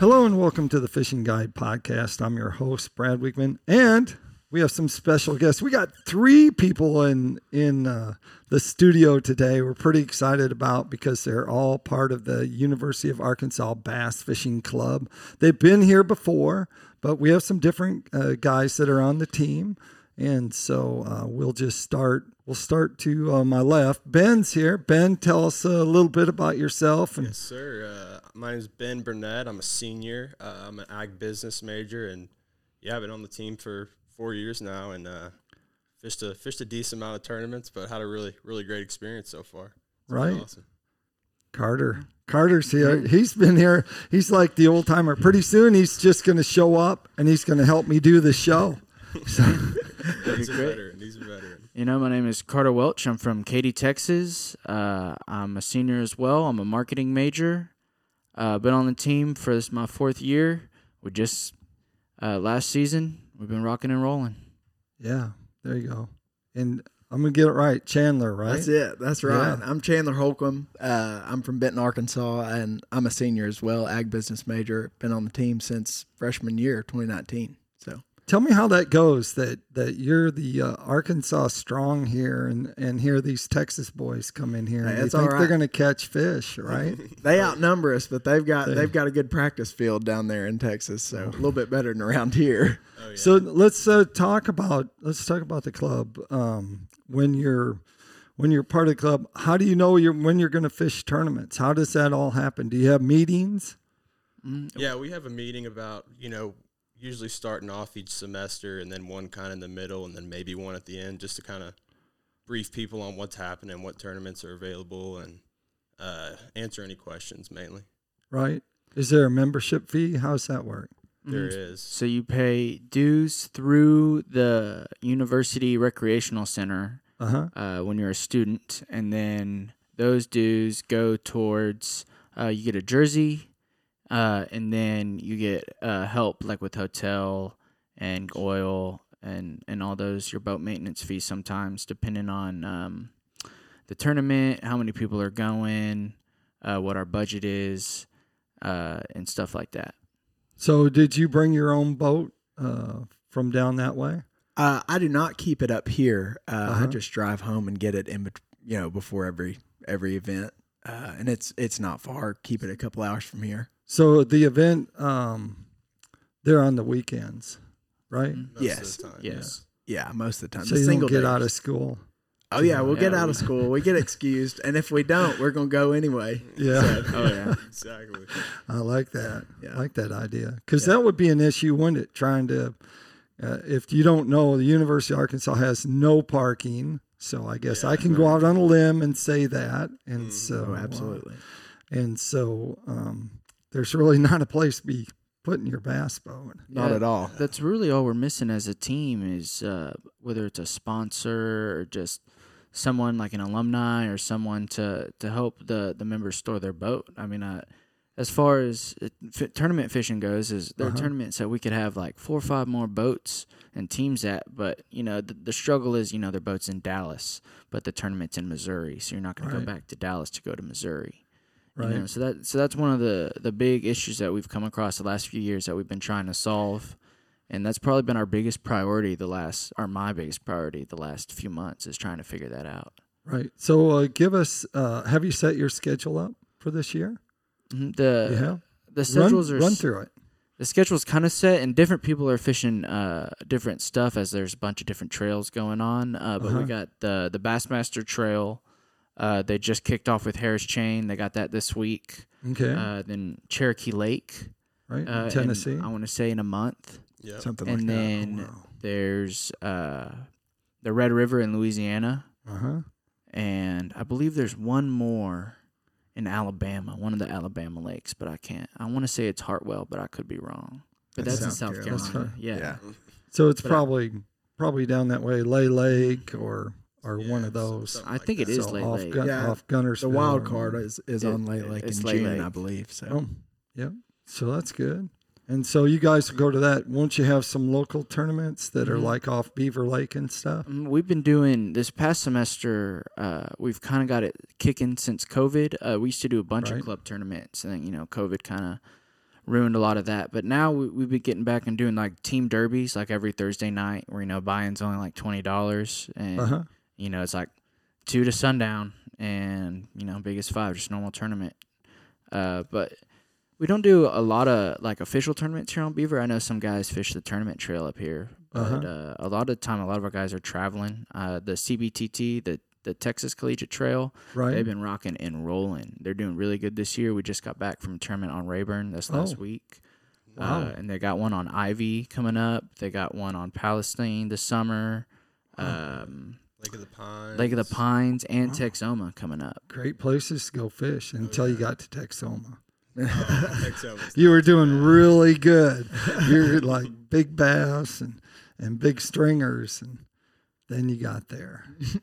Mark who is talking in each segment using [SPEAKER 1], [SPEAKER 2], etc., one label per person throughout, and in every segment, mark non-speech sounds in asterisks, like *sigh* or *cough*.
[SPEAKER 1] Hello and welcome to the Fishing Guide podcast. I'm your host Brad Wiegmann, and we have some special guests. We got three people in in uh, the studio today. We're pretty excited about because they're all part of the University of Arkansas Bass Fishing Club. They've been here before, but we have some different uh, guys that are on the team, and so uh, we'll just start. We'll start to uh, my left. Ben's here. Ben, tell us a little bit about yourself and
[SPEAKER 2] Yes, sir. My name is Ben Burnett. I'm a senior. Uh, I'm an ag business major, and yeah, I've been on the team for four years now, and uh, fished a fished a decent amount of tournaments, but had a really really great experience so far. It's been
[SPEAKER 1] Right.
[SPEAKER 2] Awesome.
[SPEAKER 1] Carter. Carter's here. He's been here. He's like the old timer. Pretty soon he's just going to show up and he's going to help me do the show. *laughs* So,
[SPEAKER 2] He's a veteran. He's a veteran.
[SPEAKER 3] You know, my name is Carter Welch. I'm from Katy, Texas. Uh, I'm a senior as well. I'm a marketing major. Uh, been on the team for this my fourth year. We just uh, last season we've been rocking and rolling.
[SPEAKER 1] yeah, there you go. And I'm going to get it right. Chandler, right?
[SPEAKER 4] That's it. That's right.
[SPEAKER 1] Yeah.
[SPEAKER 4] I'm Chandler Holcomb. Uh, I'm from Benton, Arkansas, and I'm a senior as well, ag business major. Been on the team since freshman year, 2019. So
[SPEAKER 1] Tell me how that goes that that you're the uh, Arkansas strong here and and here these Texas boys come in here and
[SPEAKER 4] Hey,
[SPEAKER 1] they
[SPEAKER 4] it's
[SPEAKER 1] think
[SPEAKER 4] all
[SPEAKER 1] they're going to catch fish, right? *laughs*
[SPEAKER 4] they outnumber us, but they've got
[SPEAKER 1] They-
[SPEAKER 4] they've got a good practice field down there in Texas. So a little bit better than around here.
[SPEAKER 2] Oh yeah.
[SPEAKER 1] So let's uh, talk about let's talk about the club. Um, when you're when you're part of the club, how do you know you're when you're going to fish tournaments? How does that all happen? Do you have meetings?
[SPEAKER 3] Mm,
[SPEAKER 2] yeah, we have a meeting about you know usually starting off each semester, and then one kind of in the middle, and then maybe one at the end, just to kind of brief people on what's happening, what tournaments are available, and uh, answer any questions mainly.
[SPEAKER 1] Right? Is there a membership fee? How's that work?
[SPEAKER 2] There
[SPEAKER 3] Mhm.
[SPEAKER 2] is.
[SPEAKER 3] So you pay dues through the University Recreational Center
[SPEAKER 1] Uh huh.
[SPEAKER 3] uh, when you're a student, and then those dues go towards uh, you get a jersey, uh, and then you get uh, help like with hotel and oil and and all those your boat maintenance fees sometimes depending on um, the tournament, how many people are going, uh, what our budget is, uh, and stuff like that.
[SPEAKER 1] So did you bring your own boat uh, from down that way?
[SPEAKER 4] Uh, I do not keep it up here. Uh,
[SPEAKER 1] Uh-huh.
[SPEAKER 4] I just drive home and get it in, you know, before every every event. Uh, and it's it's not far. Keep it a couple hours from here.
[SPEAKER 1] So the event, um, they're on the weekends, right?
[SPEAKER 3] Mhm.
[SPEAKER 2] Most
[SPEAKER 4] Yes.
[SPEAKER 2] Of the time,
[SPEAKER 3] Yes.
[SPEAKER 4] Yeah, most of the time.
[SPEAKER 1] So
[SPEAKER 4] the
[SPEAKER 1] you
[SPEAKER 4] single
[SPEAKER 1] don't get
[SPEAKER 4] days.
[SPEAKER 1] out of school.
[SPEAKER 4] Oh yeah, we'll get out
[SPEAKER 3] we-
[SPEAKER 4] of school. We get excused, and if we don't, we're gonna go anyway. *laughs*
[SPEAKER 1] Yeah.
[SPEAKER 3] Oh yeah.
[SPEAKER 2] exactly.
[SPEAKER 1] I like that.
[SPEAKER 4] Yeah.
[SPEAKER 1] I like that idea because
[SPEAKER 4] Yeah.
[SPEAKER 1] that would be an issue, wouldn't it? Trying to, uh, if you don't know, the University of Arkansas has no parking. So I guess
[SPEAKER 2] Yeah,
[SPEAKER 1] I can go out on a limb and say that. And
[SPEAKER 2] Mhm.
[SPEAKER 1] so,
[SPEAKER 4] Oh,
[SPEAKER 1] uh,
[SPEAKER 4] absolutely.
[SPEAKER 1] and so, um, there's really *laughs* not a place to be putting your bass boat.
[SPEAKER 4] Not
[SPEAKER 3] Yeah.
[SPEAKER 4] at all.
[SPEAKER 3] That's really all we're missing as a team is uh, whether it's a sponsor or just someone like an alumni or someone to, to help the, the members store their boat. I mean, uh, as far as uh, f- tournament fishing goes, is there
[SPEAKER 1] Uh-huh.
[SPEAKER 3] are tournaments that we could have like four or five more boats and teams at, but you know the, the struggle is you know their boats in Dallas, but the tournament's in Missouri, so you're not going
[SPEAKER 1] Right.
[SPEAKER 3] to go back to Dallas to go to Missouri. You
[SPEAKER 1] Right.
[SPEAKER 3] know, so that so that's one of the the big issues that we've come across the last few years that we've been trying to solve, and that's probably been our biggest priority the last or my biggest priority the last few months is trying to figure that out.
[SPEAKER 1] Right. So uh, give us, uh, have you set your schedule up for this year?
[SPEAKER 3] Mhm. The
[SPEAKER 1] yeah.
[SPEAKER 3] the
[SPEAKER 1] Run,
[SPEAKER 3] schedules are
[SPEAKER 1] run through it.
[SPEAKER 3] the schedule's kind of set, and different people are fishing uh, different stuff as there's a bunch of different trails going on. Uh, but
[SPEAKER 1] Uh-huh.
[SPEAKER 3] we got the the Bassmaster Trail. Uh, they just kicked off with Harris Chain. They got that this week.
[SPEAKER 1] Okay.
[SPEAKER 3] Uh, then Cherokee Lake,
[SPEAKER 1] right.
[SPEAKER 3] uh, in,
[SPEAKER 1] Tennessee.
[SPEAKER 3] I want to say in a month.
[SPEAKER 2] Yeah.
[SPEAKER 4] Something
[SPEAKER 3] and
[SPEAKER 4] like
[SPEAKER 3] then
[SPEAKER 1] Oh, wow.
[SPEAKER 3] there's uh, the Red River in Louisiana,
[SPEAKER 1] Uh huh.
[SPEAKER 3] and I believe there's one more in Alabama, one of the Alabama lakes, but I can't. I want to say it's Hartwell, but I could be wrong. But
[SPEAKER 4] That's
[SPEAKER 3] that's in
[SPEAKER 4] South
[SPEAKER 3] South
[SPEAKER 4] Carolina.
[SPEAKER 3] Carolina. Yeah.
[SPEAKER 4] Yeah.
[SPEAKER 1] So it's
[SPEAKER 3] But I-
[SPEAKER 1] probably probably down that way, Lay Lake or or one of those.
[SPEAKER 3] I
[SPEAKER 2] like
[SPEAKER 3] think it
[SPEAKER 2] that.
[SPEAKER 3] is
[SPEAKER 1] So
[SPEAKER 3] Lay
[SPEAKER 1] off,
[SPEAKER 3] Lake.
[SPEAKER 1] Gun,
[SPEAKER 4] Yeah.
[SPEAKER 1] off Guntersville.
[SPEAKER 4] The wild
[SPEAKER 1] or-
[SPEAKER 4] card is, is
[SPEAKER 3] It-
[SPEAKER 4] on Lake Lake in
[SPEAKER 3] Lay
[SPEAKER 4] June,
[SPEAKER 3] Lake.
[SPEAKER 4] I believe. So
[SPEAKER 1] Oh, yep. So that's good. And so you guys go to that. Won't you have some local tournaments that are
[SPEAKER 3] Mhm.
[SPEAKER 1] like off Beaver Lake and stuff?
[SPEAKER 3] Mm, We've been doing this past semester. Uh, we've kind of got it kicking since COVID. Uh, we used to do a bunch
[SPEAKER 1] Right.
[SPEAKER 3] of club tournaments, and then you know COVID kind of ruined a lot of that. But now we, we've been getting back and doing like team derbies, like every Thursday night, where you know buy-in's only like twenty dollars, and
[SPEAKER 1] Uh-huh.
[SPEAKER 3] you know it's like two to sundown, and you know biggest five, just normal tournament. Uh, but we don't do a lot of like official tournaments here on Beaver. I know some guys fish the tournament trail up here, but
[SPEAKER 1] Uh-huh.
[SPEAKER 3] uh, a lot of the time, a lot of our guys are traveling. Uh, the CBTT, the the Texas Collegiate Trail,
[SPEAKER 1] Right.
[SPEAKER 3] they've been rocking and rolling. They're doing really good this year. We just got back from a tournament on Rayburn this last
[SPEAKER 1] Oh.
[SPEAKER 3] week.
[SPEAKER 1] Wow.
[SPEAKER 3] Uh, and they got one on Ivie coming up. They got one on Palestine this summer. Um,
[SPEAKER 2] Lake of the Pines.
[SPEAKER 3] Lake of the Pines and
[SPEAKER 1] Wow.
[SPEAKER 3] Texoma coming up.
[SPEAKER 1] Great places to go fish until you got to Texoma.
[SPEAKER 2] Texoma. *laughs*
[SPEAKER 1] You were doing really good. You're like big bass and, and big stringers, and then you got there. *laughs*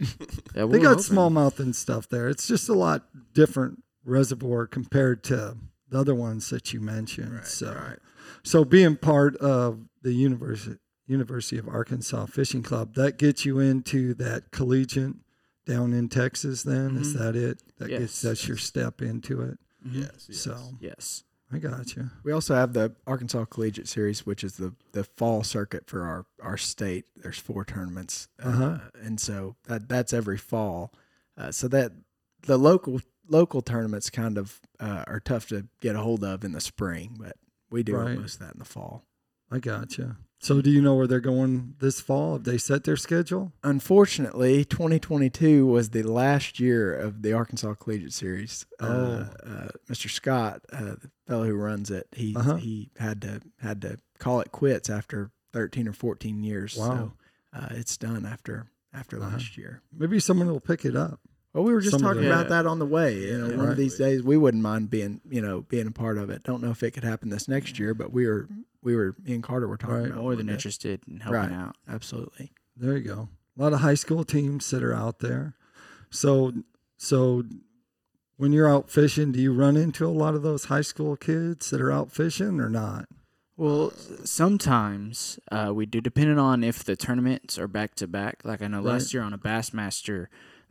[SPEAKER 3] Yeah,
[SPEAKER 1] They
[SPEAKER 3] we're
[SPEAKER 1] got smallmouth and stuff there. It's just a lot different reservoir compared to the other ones that you mentioned.
[SPEAKER 2] Right,
[SPEAKER 1] so,
[SPEAKER 2] right.
[SPEAKER 1] so being part of the University University of Arkansas Fishing Club that gets you into that collegiate down in Texas. Then is
[SPEAKER 3] Mhm.
[SPEAKER 1] that it? That
[SPEAKER 3] Yes.
[SPEAKER 1] gets that's your step into it.
[SPEAKER 3] Mhm.
[SPEAKER 2] Yes, yes.
[SPEAKER 1] So
[SPEAKER 3] Yes.
[SPEAKER 1] I got you.
[SPEAKER 4] We also have the Arkansas Collegiate Series, which is the, the fall circuit for our, our state. There's four tournaments, uh,
[SPEAKER 1] Uh-huh.
[SPEAKER 4] and so that that's every fall. Uh, so that the local local tournaments kind of uh, are tough to get a hold of in the spring, but we do
[SPEAKER 1] Right.
[SPEAKER 4] most of that in the fall.
[SPEAKER 1] I got you. So do you know where they're going this fall? Have they set their schedule?
[SPEAKER 4] Unfortunately, 2022 was the last year of the Arkansas Collegiate Series.
[SPEAKER 1] Oh.
[SPEAKER 4] Uh, uh, Mr. Scott, uh, the fellow who runs it, he
[SPEAKER 1] Uh-huh.
[SPEAKER 4] he had to had to call it quits after 13 or 14 years.
[SPEAKER 1] Wow.
[SPEAKER 4] So uh, it's done after after
[SPEAKER 1] Uh-huh.
[SPEAKER 4] last year.
[SPEAKER 1] Maybe someone will pick it up.
[SPEAKER 4] Well, we were just
[SPEAKER 1] Some
[SPEAKER 4] talking
[SPEAKER 3] the-
[SPEAKER 4] about that on the way. You know,
[SPEAKER 2] Yeah,
[SPEAKER 4] one
[SPEAKER 1] right.
[SPEAKER 4] of these days we wouldn't mind being you know being a part of it. Don't know if it could happen this next year, but we were we were me and Carter were talking
[SPEAKER 1] Right.
[SPEAKER 4] about
[SPEAKER 3] More than interested in helping
[SPEAKER 4] Right.
[SPEAKER 3] out.
[SPEAKER 4] Absolutely.
[SPEAKER 1] There you go. A lot of high school teams that are out there. So so when you're out fishing, do you run into a lot of those high school kids that are out fishing or not?
[SPEAKER 3] Well, sometimes uh, we do, depending on if the tournaments are back to back. Like I know
[SPEAKER 1] Right.
[SPEAKER 3] last year on a Bassmaster,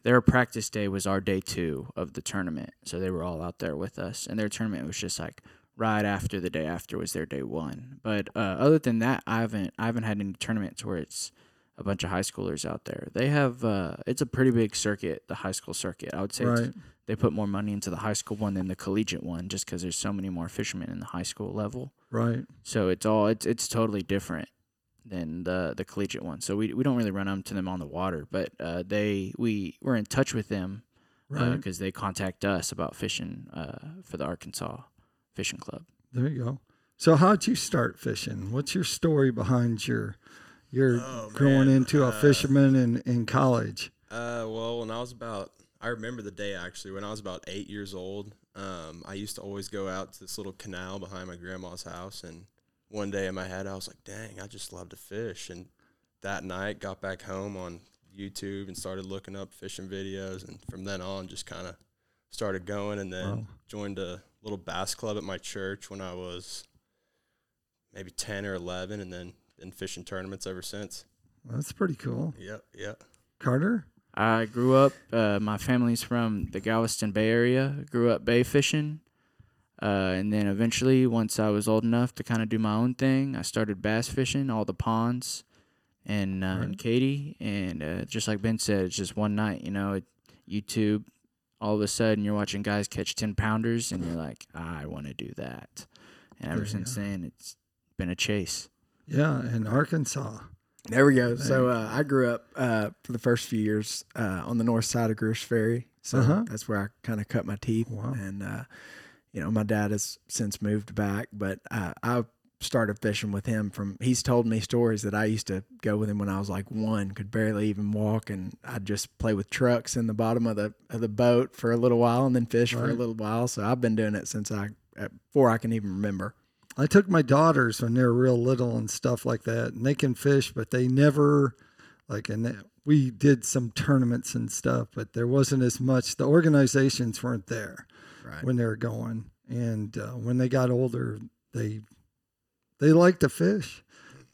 [SPEAKER 3] their practice day was our day two of the tournament, so they were all out there with us, and their tournament was just like right after the day after was their day one. But uh, other than that, I haven't I haven't had any tournaments where it's a bunch of high schoolers out there. They have uh, it's a pretty big circuit, the high school circuit. I would say
[SPEAKER 1] Right.
[SPEAKER 3] they put more money into the high school one than the collegiate one, just because there's so many more fishermen in the high school level.
[SPEAKER 1] Right.
[SPEAKER 3] So it's all it's it's totally different than the the collegiate one. So we we don't really run into them on the water, but uh, they we we're in touch with them
[SPEAKER 1] Right.
[SPEAKER 3] because they contact us about fishing uh, for the Arkansas Fishing Club.
[SPEAKER 1] there you go. So how'd you start fishing? What's your story behind your your
[SPEAKER 2] Oh,
[SPEAKER 1] growing
[SPEAKER 2] man.
[SPEAKER 1] into a
[SPEAKER 2] Uh,
[SPEAKER 1] fisherman in, in college?
[SPEAKER 2] Uh, well, when I was about, I remember the day actually. When I was about eight years old, um, I used to always go out to this little canal behind my grandma's house, and one day in my head, I was like, "Dang, I just love to fish." And that night, got back home on YouTube and started looking up fishing videos, and from then on, just kind of started going, and then
[SPEAKER 1] Wow.
[SPEAKER 2] joined a little bass club at my church when I was maybe ten or eleven, and then been fishing tournaments ever since.
[SPEAKER 1] That's pretty cool.
[SPEAKER 2] Yep, yep.
[SPEAKER 1] Carter?
[SPEAKER 3] I grew up. Uh, my family's from the Galveston Bay area. Grew up bay fishing, uh, and then eventually, once I was old enough to kind of do my own thing, I started bass fishing all the ponds, and uh, in
[SPEAKER 1] Right.
[SPEAKER 3] Katy. And uh, just like Ben said, it's just one night. You know, it, YouTube. All of a sudden, you're watching guys catch ten pounders, and you're like, I want to do that. And ever since
[SPEAKER 1] go.
[SPEAKER 3] then, it's been a chase.
[SPEAKER 1] Yeah, in Arkansas.
[SPEAKER 4] There we go. So uh, I grew up uh, for the first few years uh, on the north side of Greers Ferry. So
[SPEAKER 1] Uh-huh.
[SPEAKER 4] that's where I kind of cut my teeth.
[SPEAKER 1] Wow.
[SPEAKER 4] And, uh, you know, my dad has since moved back, but uh, I started fishing with him from, he's told me stories that I used to go with him when I was like one, could barely even walk. And I'd just play with trucks in the bottom of the, of the boat for a little while and then fish for a little while. So I've been doing it since I, uh, before I can even remember.
[SPEAKER 1] I took my daughters when they were real little and stuff like that, and they can fish, but they never like. And they, we did some tournaments and stuff, but there wasn't as much. The organizations weren't there
[SPEAKER 4] Right.
[SPEAKER 1] when they were going, and uh, when they got older, they they like to fish,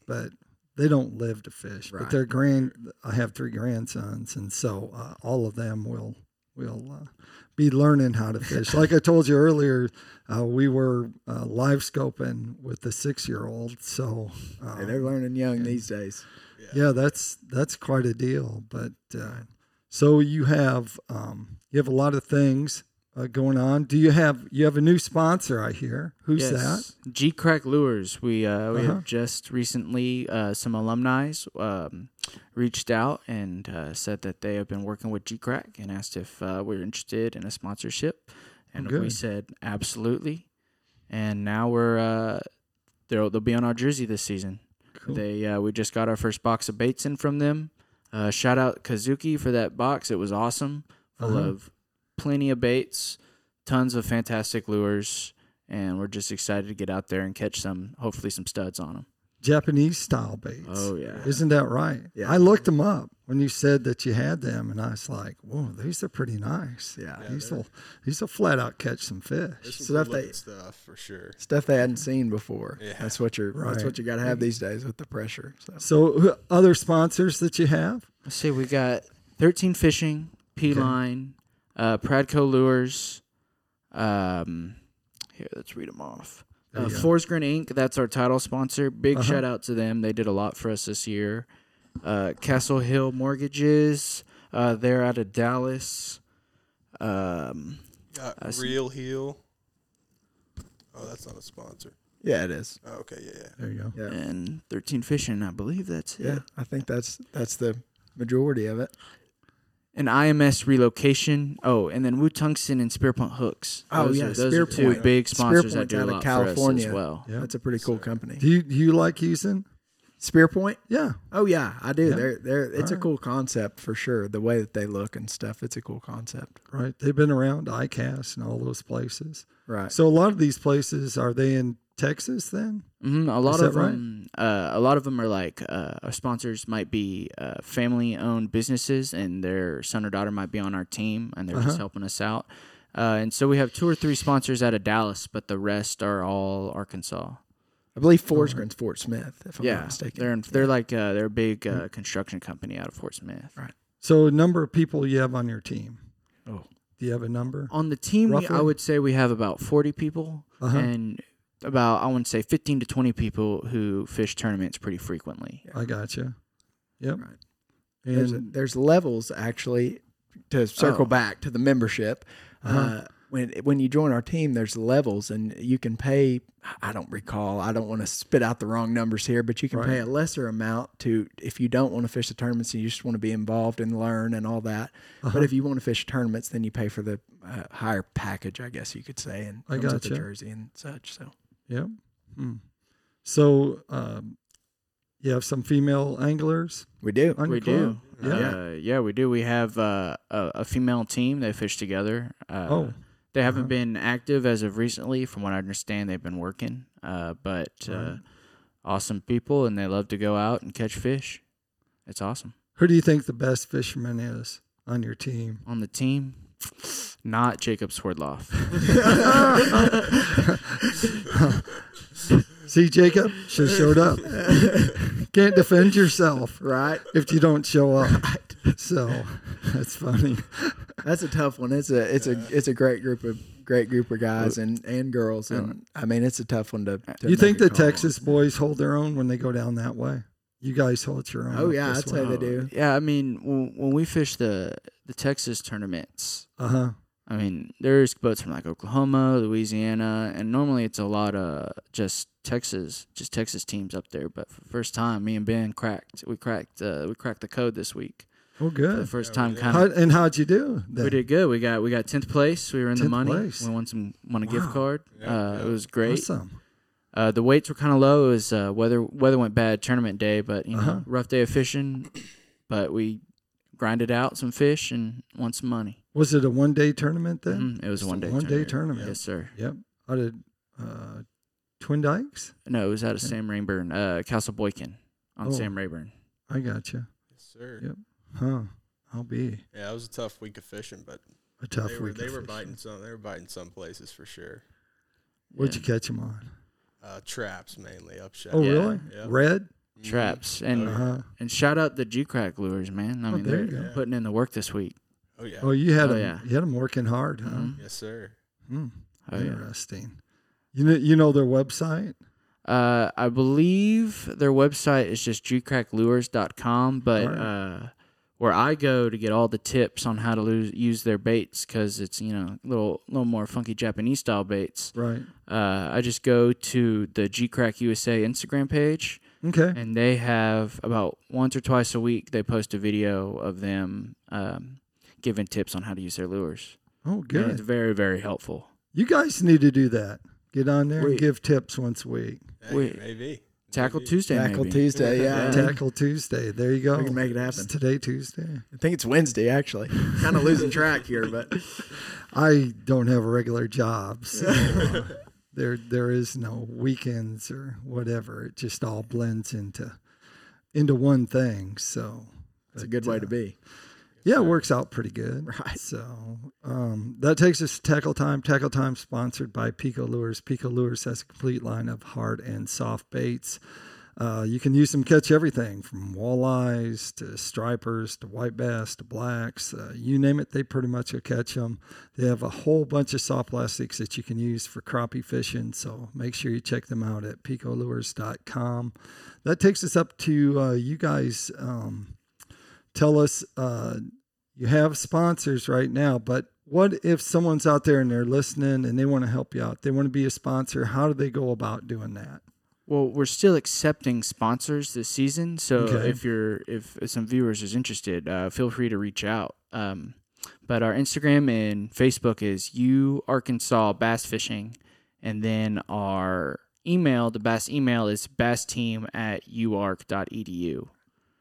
[SPEAKER 1] but they don't live to fish. But
[SPEAKER 4] Right.
[SPEAKER 1] their grand, I have three grandsons, and so uh, all of them will we'll uh, be learning how to *laughs* fish. Like I told you earlier, uh, we were uh, live scoping with the six year old. So uh,
[SPEAKER 4] Hey, they're learning young these days.
[SPEAKER 1] yeah, that's that's quite a deal. But uh, so you have um, you have a lot of things uh, going on. Do you have you have a new sponsor? I hear. Who's that?
[SPEAKER 3] Geecrack Lures. We uh, we
[SPEAKER 1] Uh-huh.
[SPEAKER 3] have just recently uh, some alumni um, reached out and uh, said that they have been working with Geecrack and asked if uh, we are interested in a sponsorship, and we said absolutely. And now we're uh, they'll they'll be on our jersey this season.
[SPEAKER 1] Cool.
[SPEAKER 3] They uh, we just got our first box of baits in from them. Uh, shout out Kazuki for that box. It was awesome, full
[SPEAKER 1] Uh-huh.
[SPEAKER 3] of plenty of baits, tons of fantastic lures, and we're just excited to get out there and catch some, hopefully some studs on them.
[SPEAKER 1] Japanese style baits.
[SPEAKER 3] Oh yeah,
[SPEAKER 1] Isn't that right?
[SPEAKER 4] Yeah.
[SPEAKER 1] I looked them up when you said that you had them, and I was like, "Whoa, these are pretty nice.
[SPEAKER 4] Yeah.
[SPEAKER 1] these will these will flat out catch some fish."
[SPEAKER 2] some
[SPEAKER 4] Stuff
[SPEAKER 2] cool looking
[SPEAKER 4] they-
[SPEAKER 2] stuff for sure.
[SPEAKER 4] Stuff they hadn't seen before.
[SPEAKER 2] Yeah.
[SPEAKER 4] That's what you're.
[SPEAKER 1] Right.
[SPEAKER 4] That's what you got to have these days with the pressure. So.
[SPEAKER 1] So, other sponsors that you have?
[SPEAKER 3] let's see. We got thirteen fishing, P line, uh, Pradco lures. Um, here, let's read them off.
[SPEAKER 1] There
[SPEAKER 3] Uh,
[SPEAKER 1] you go.
[SPEAKER 3] Forsgren Inc. That's our title sponsor. Big
[SPEAKER 1] Uh-huh.
[SPEAKER 3] shout out to them. They did a lot for us this year. Uh, Castle Hill Mortgages. Uh, they're out of Dallas. Um,
[SPEAKER 2] Got
[SPEAKER 3] I see.
[SPEAKER 2] Real Heel. Oh, that's not a sponsor.
[SPEAKER 4] Yeah, it is.
[SPEAKER 2] Oh, okay, yeah, yeah.
[SPEAKER 1] There you go.
[SPEAKER 4] Yeah.
[SPEAKER 3] and 13 fishing. I believe that's it.
[SPEAKER 4] Yeah, I think that's that's the majority of it.
[SPEAKER 3] An IMS relocation. Oh, and then Woo Tungsten and Spearpoint Hooks.
[SPEAKER 4] Oh, yeah,
[SPEAKER 3] are, those are two
[SPEAKER 4] Spearpoint.
[SPEAKER 3] big sponsors that do a
[SPEAKER 4] out of
[SPEAKER 3] for us as
[SPEAKER 4] California.
[SPEAKER 3] well.
[SPEAKER 1] Yeah.
[SPEAKER 4] That's a pretty cool company.
[SPEAKER 1] Do you do you like using?
[SPEAKER 4] Spearpoint.
[SPEAKER 1] Yeah.
[SPEAKER 4] Oh yeah, I do.
[SPEAKER 1] Yeah.
[SPEAKER 4] They're they're it's a
[SPEAKER 1] Alright.
[SPEAKER 4] cool concept for sure. The way that they look and stuff, it's a cool concept.
[SPEAKER 1] Right. They've been around ICAST and all those places.
[SPEAKER 4] Right.
[SPEAKER 1] So a lot of these places are they in Texas then?
[SPEAKER 3] hmm A lot
[SPEAKER 1] that
[SPEAKER 3] of
[SPEAKER 1] right?
[SPEAKER 3] them, uh, a lot of them are like uh, our sponsors might be uh, family-owned businesses, and their son or daughter might be on our team, and they're
[SPEAKER 1] Uh-huh.
[SPEAKER 3] just helping us out. Uh, and so we have two or three sponsors out of Dallas, but the rest are all Arkansas.
[SPEAKER 4] I believe Forsgren's Fort Smith, if I'm
[SPEAKER 3] yeah,
[SPEAKER 4] not mistaken.
[SPEAKER 3] they're in, they're like uh, they're a big uh, construction company out of Fort Smith.
[SPEAKER 4] Right.
[SPEAKER 1] So number of people you have on your team.
[SPEAKER 4] Oh.
[SPEAKER 1] Do you have a number?
[SPEAKER 3] On the team, we, I would say we have about 40 people
[SPEAKER 1] Uh-huh.
[SPEAKER 3] and about, I want to say 15 to 20 people who fish tournaments pretty frequently.
[SPEAKER 1] I got you. Yep.
[SPEAKER 4] Right. there's,
[SPEAKER 1] And
[SPEAKER 4] there's levels actually to circle
[SPEAKER 3] Oh.
[SPEAKER 4] back to the membership.
[SPEAKER 1] Uh-huh.
[SPEAKER 4] Uh, when when you join our team, there's levels, and you can pay. I don't recall. I don't want to spit out the wrong numbers here, but you can pay a lesser amount to if you don't want to fish the tournaments and you just want to be involved and learn and all that.
[SPEAKER 1] Uh-huh.
[SPEAKER 4] But if you want to fish tournaments, then you pay for the uh, higher package, I guess you could say, and
[SPEAKER 1] I
[SPEAKER 4] comes with the jersey and such. So
[SPEAKER 1] yeah. Hmm. So um, you have some female anglers
[SPEAKER 4] we do.
[SPEAKER 1] on
[SPEAKER 3] We do.
[SPEAKER 1] Yeah.
[SPEAKER 3] Uh, yeah, we do. We have uh, a, a female team. They fish together. Uh,
[SPEAKER 1] Oh.
[SPEAKER 3] They haven't
[SPEAKER 1] Uh-huh.
[SPEAKER 3] been active as of recently. From what I understand, they've been working. Uh, but uh, awesome people, and they love to go out and catch fish. It's awesome.
[SPEAKER 1] Who do you think the best fisherman is on your team?
[SPEAKER 3] On the team, not Jacob Swordloff. *laughs*
[SPEAKER 1] See, Jacob should have showed up. *laughs* Can't defend yourself
[SPEAKER 4] Right.
[SPEAKER 1] if you don't show up. *laughs* So *laughs* that's funny.
[SPEAKER 4] That's a tough one. It's a it's a it's a great group of great group of guys and and girls, and I mean it's a tough one to. to
[SPEAKER 1] you think the
[SPEAKER 4] call on.
[SPEAKER 1] Texas boys hold their own when they go down that way? You guys hold your own.
[SPEAKER 4] Oh, yeah,
[SPEAKER 1] this
[SPEAKER 4] I'd say they do.
[SPEAKER 3] Yeah, I mean, when, when we fish the the Texas tournaments,
[SPEAKER 1] Uh huh.
[SPEAKER 3] I mean, there's boats from like Oklahoma, Louisiana, and normally it's a lot of just Texas, just Texas teams up there. But for the first time, me and Ben cracked. We cracked. Uh, we cracked the code this week
[SPEAKER 1] Oh,
[SPEAKER 3] for the
[SPEAKER 1] good.
[SPEAKER 3] first time.
[SPEAKER 2] we.
[SPEAKER 3] Kind
[SPEAKER 1] How,
[SPEAKER 3] of.
[SPEAKER 1] and how'd you do?
[SPEAKER 3] We did good. We got we got tenth place. We were in the
[SPEAKER 1] 10th
[SPEAKER 3] money.
[SPEAKER 1] place.
[SPEAKER 3] We won some won a gift
[SPEAKER 1] Wow.
[SPEAKER 3] card.
[SPEAKER 2] Yeah,
[SPEAKER 3] uh,
[SPEAKER 2] yeah.
[SPEAKER 3] It was great.
[SPEAKER 1] Awesome.
[SPEAKER 3] Uh, the weights were kind of low. It was uh, weather weather went bad tournament day, but you know
[SPEAKER 1] Uh-huh.
[SPEAKER 3] rough day of fishing. But we grinded out some fish and won some money.
[SPEAKER 1] Was it a one day tournament then?
[SPEAKER 3] Mhm, It was a
[SPEAKER 1] Just
[SPEAKER 3] one day
[SPEAKER 1] one day tournament.
[SPEAKER 3] Yes, sir.
[SPEAKER 1] Yep. Out of uh, Twin Dikes?
[SPEAKER 3] No, it was out of
[SPEAKER 1] Yeah.
[SPEAKER 3] Sam Rayburn, uh, Castle Boykin on
[SPEAKER 1] Oh.
[SPEAKER 3] Sam Rayburn.
[SPEAKER 1] I got you.
[SPEAKER 2] Yes, sir.
[SPEAKER 1] Yep. Huh. I'll be
[SPEAKER 2] Yeah, it was a tough week of fishing, but
[SPEAKER 1] a tough
[SPEAKER 2] they were
[SPEAKER 1] week.
[SPEAKER 2] they were
[SPEAKER 1] fishing.
[SPEAKER 2] biting some. They were biting some places for sure.
[SPEAKER 1] Where'd
[SPEAKER 3] Yeah.
[SPEAKER 1] you catch them on?
[SPEAKER 2] Uh, traps mainly upshot.
[SPEAKER 1] Oh,
[SPEAKER 3] Yeah.
[SPEAKER 1] really?
[SPEAKER 2] Yeah.
[SPEAKER 1] Red?
[SPEAKER 2] Mhm.
[SPEAKER 3] Traps and
[SPEAKER 2] Oh,
[SPEAKER 1] Uh huh.
[SPEAKER 3] and shout out the Geecrack lures, man. I
[SPEAKER 1] Oh,
[SPEAKER 3] mean, they're
[SPEAKER 1] you
[SPEAKER 2] go.
[SPEAKER 3] putting in the work this week.
[SPEAKER 2] Oh yeah.
[SPEAKER 1] Oh, you had
[SPEAKER 3] Oh,
[SPEAKER 1] them.
[SPEAKER 3] yeah.
[SPEAKER 1] You had them working hard, huh?
[SPEAKER 3] Mhm.
[SPEAKER 2] Yes, sir.
[SPEAKER 1] Hmm.
[SPEAKER 3] Oh, yeah.
[SPEAKER 1] Interesting. You know, you know their website.
[SPEAKER 3] Uh, I believe their website is just gcracklures.com, but
[SPEAKER 1] Alright.
[SPEAKER 3] uh, where I go to get all the tips on how to lose, use their baits because it's you know little little more funky Japanese style baits.
[SPEAKER 1] Right.
[SPEAKER 3] Uh, I just go to the Geecrack USA Instagram page,
[SPEAKER 1] Okay.
[SPEAKER 3] and they have about once or twice a week they post a video of them um, giving tips on how to use their lures.
[SPEAKER 1] Oh,
[SPEAKER 3] And
[SPEAKER 1] good.
[SPEAKER 3] it's very very helpful.
[SPEAKER 1] You guys need to do that. Get on there and give tips once a week.
[SPEAKER 2] Hey,
[SPEAKER 3] Wait.
[SPEAKER 2] maybe.
[SPEAKER 3] Tackle
[SPEAKER 2] Maybe.
[SPEAKER 3] Tuesday,
[SPEAKER 4] Tackle
[SPEAKER 3] maybe.
[SPEAKER 4] Tuesday, yeah.
[SPEAKER 3] Yeah.
[SPEAKER 1] Tackle Tuesday. There you go.
[SPEAKER 4] We can make it happen.
[SPEAKER 1] today Tuesday?
[SPEAKER 4] I think it's Wednesday actually. *laughs* kind of losing track here, but
[SPEAKER 1] I don't have a regular job, so uh, *laughs* there there is no weekends or whatever. It just all blends into into one thing. So
[SPEAKER 4] it's a
[SPEAKER 1] but,
[SPEAKER 4] good way
[SPEAKER 1] uh,
[SPEAKER 4] to be.
[SPEAKER 1] Yeah, it works out pretty good.
[SPEAKER 4] Right.
[SPEAKER 1] So um, that takes us to Tackle Time. Tackle Time sponsored by Pico Lures. Pico Lures has a complete line of hard and soft baits. Uh, you can use them to catch everything from walleyes to stripers to white bass to blacks. Uh, you name it, they pretty much will catch them. They have a whole bunch of soft plastics that you can use for crappie fishing. So make sure you check them out at picolures.com. That takes us up to uh, you guys. Um, tell us uh, you have sponsors right now, but what if someone's out there and they're listening and they want to help you out? They want to be a sponsor. How do they go about doing that?
[SPEAKER 3] Well, we're still accepting sponsors this season, so
[SPEAKER 1] Okay.
[SPEAKER 3] if you're if some viewers is interested, uh, feel free to reach out. Um, but our Instagram and Facebook is U Arkansas Bass Fishing, and then our email, the bass email is bassteam at uark.edu.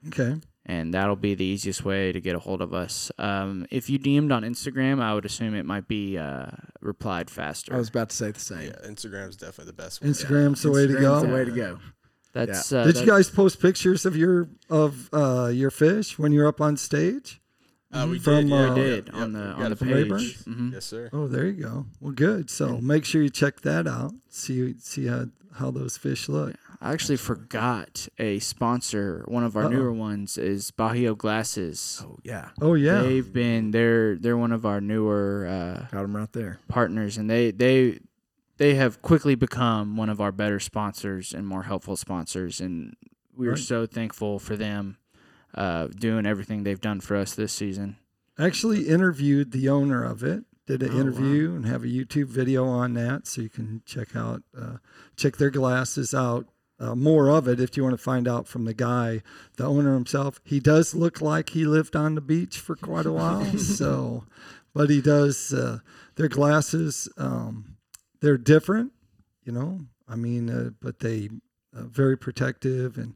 [SPEAKER 1] Okay.
[SPEAKER 3] And that'll be the easiest way to get a hold of us. Um, if you DM'd on Instagram, I would assume it might be uh, replied faster.
[SPEAKER 4] I was about to say the same.
[SPEAKER 2] Yeah, Instagram's definitely the best way.
[SPEAKER 1] Instagram's the way to
[SPEAKER 4] Instagram's
[SPEAKER 1] go.
[SPEAKER 4] the way to go.
[SPEAKER 3] That's uh,
[SPEAKER 1] Did you guys post pictures of your of uh, your fish when you're up on stage?
[SPEAKER 2] Uh, we
[SPEAKER 1] From,
[SPEAKER 2] did, yeah,
[SPEAKER 1] uh,
[SPEAKER 3] we
[SPEAKER 2] yeah,
[SPEAKER 3] did
[SPEAKER 2] yep,
[SPEAKER 3] on the
[SPEAKER 2] we
[SPEAKER 3] on the
[SPEAKER 2] it
[SPEAKER 3] page.
[SPEAKER 1] Rayburn's?
[SPEAKER 3] Mhm.
[SPEAKER 2] Yes, sir.
[SPEAKER 1] Oh, there you go. Well, good. So make sure you check that out. See see how how those fish look.
[SPEAKER 3] I actually forgot a sponsor. One of our
[SPEAKER 1] Uh-oh.
[SPEAKER 3] newer ones is Bajio Glasses.
[SPEAKER 4] Oh yeah,
[SPEAKER 1] Oh yeah.
[SPEAKER 3] They've been they're they're one of our newer uh,
[SPEAKER 4] got them right there.
[SPEAKER 3] partners, and they they they have quickly become one of our better sponsors and more helpful sponsors, and we are
[SPEAKER 1] Right.
[SPEAKER 3] so thankful for them uh, doing everything they've done for us this season.
[SPEAKER 1] Actually interviewed the owner of it. Did an
[SPEAKER 3] Oh, wow.
[SPEAKER 1] interview and have a YouTube video on that, so you can check out uh, check their glasses out. Uh, more of it if you want to find out from the guy, the owner himself. He does look like he lived on the beach for quite a while. *laughs* so, but he does. Uh, their glasses, um, they're different. You know, I mean, uh, but they uh, very protective and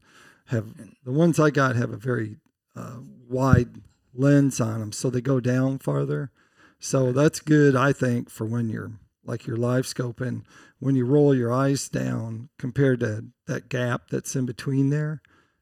[SPEAKER 1] have the ones I got have a very uh, wide lens on them, so they go down farther. So that's good, I think, for when you're like you're live scoping, when you roll your eyes down compared to that gap that's in between there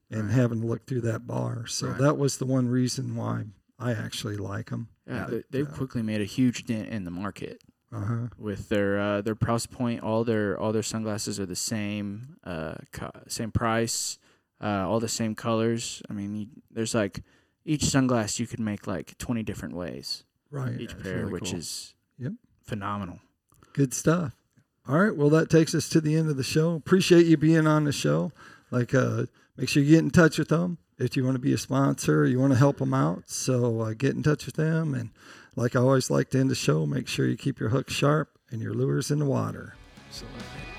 [SPEAKER 1] and
[SPEAKER 4] Right.
[SPEAKER 1] having to look through that bar. So
[SPEAKER 4] Right.
[SPEAKER 1] that was the one reason why I actually like them.
[SPEAKER 3] Yeah, they, they've
[SPEAKER 1] uh,
[SPEAKER 3] quickly made a huge dent in the market
[SPEAKER 1] Uh huh.
[SPEAKER 3] with their uh, their price point. All their all their sunglasses are the same, uh, co- same price, uh, all the same colors. I mean, you, there's like each sunglass you could make like 20 different ways
[SPEAKER 1] Right.
[SPEAKER 3] each pair,
[SPEAKER 4] really
[SPEAKER 3] which
[SPEAKER 4] cool.
[SPEAKER 3] is
[SPEAKER 1] Yep.
[SPEAKER 3] phenomenal.
[SPEAKER 1] Good stuff. All right. Well, that takes us to the end of the show. Appreciate you being on the show. Like, uh, make sure you get in touch with them if you want to be a sponsor. You want to help them out. So uh, get in touch with them. And like I always like to end the show, make sure you keep your hooks sharp and your lures in the water.
[SPEAKER 4] Absolutely.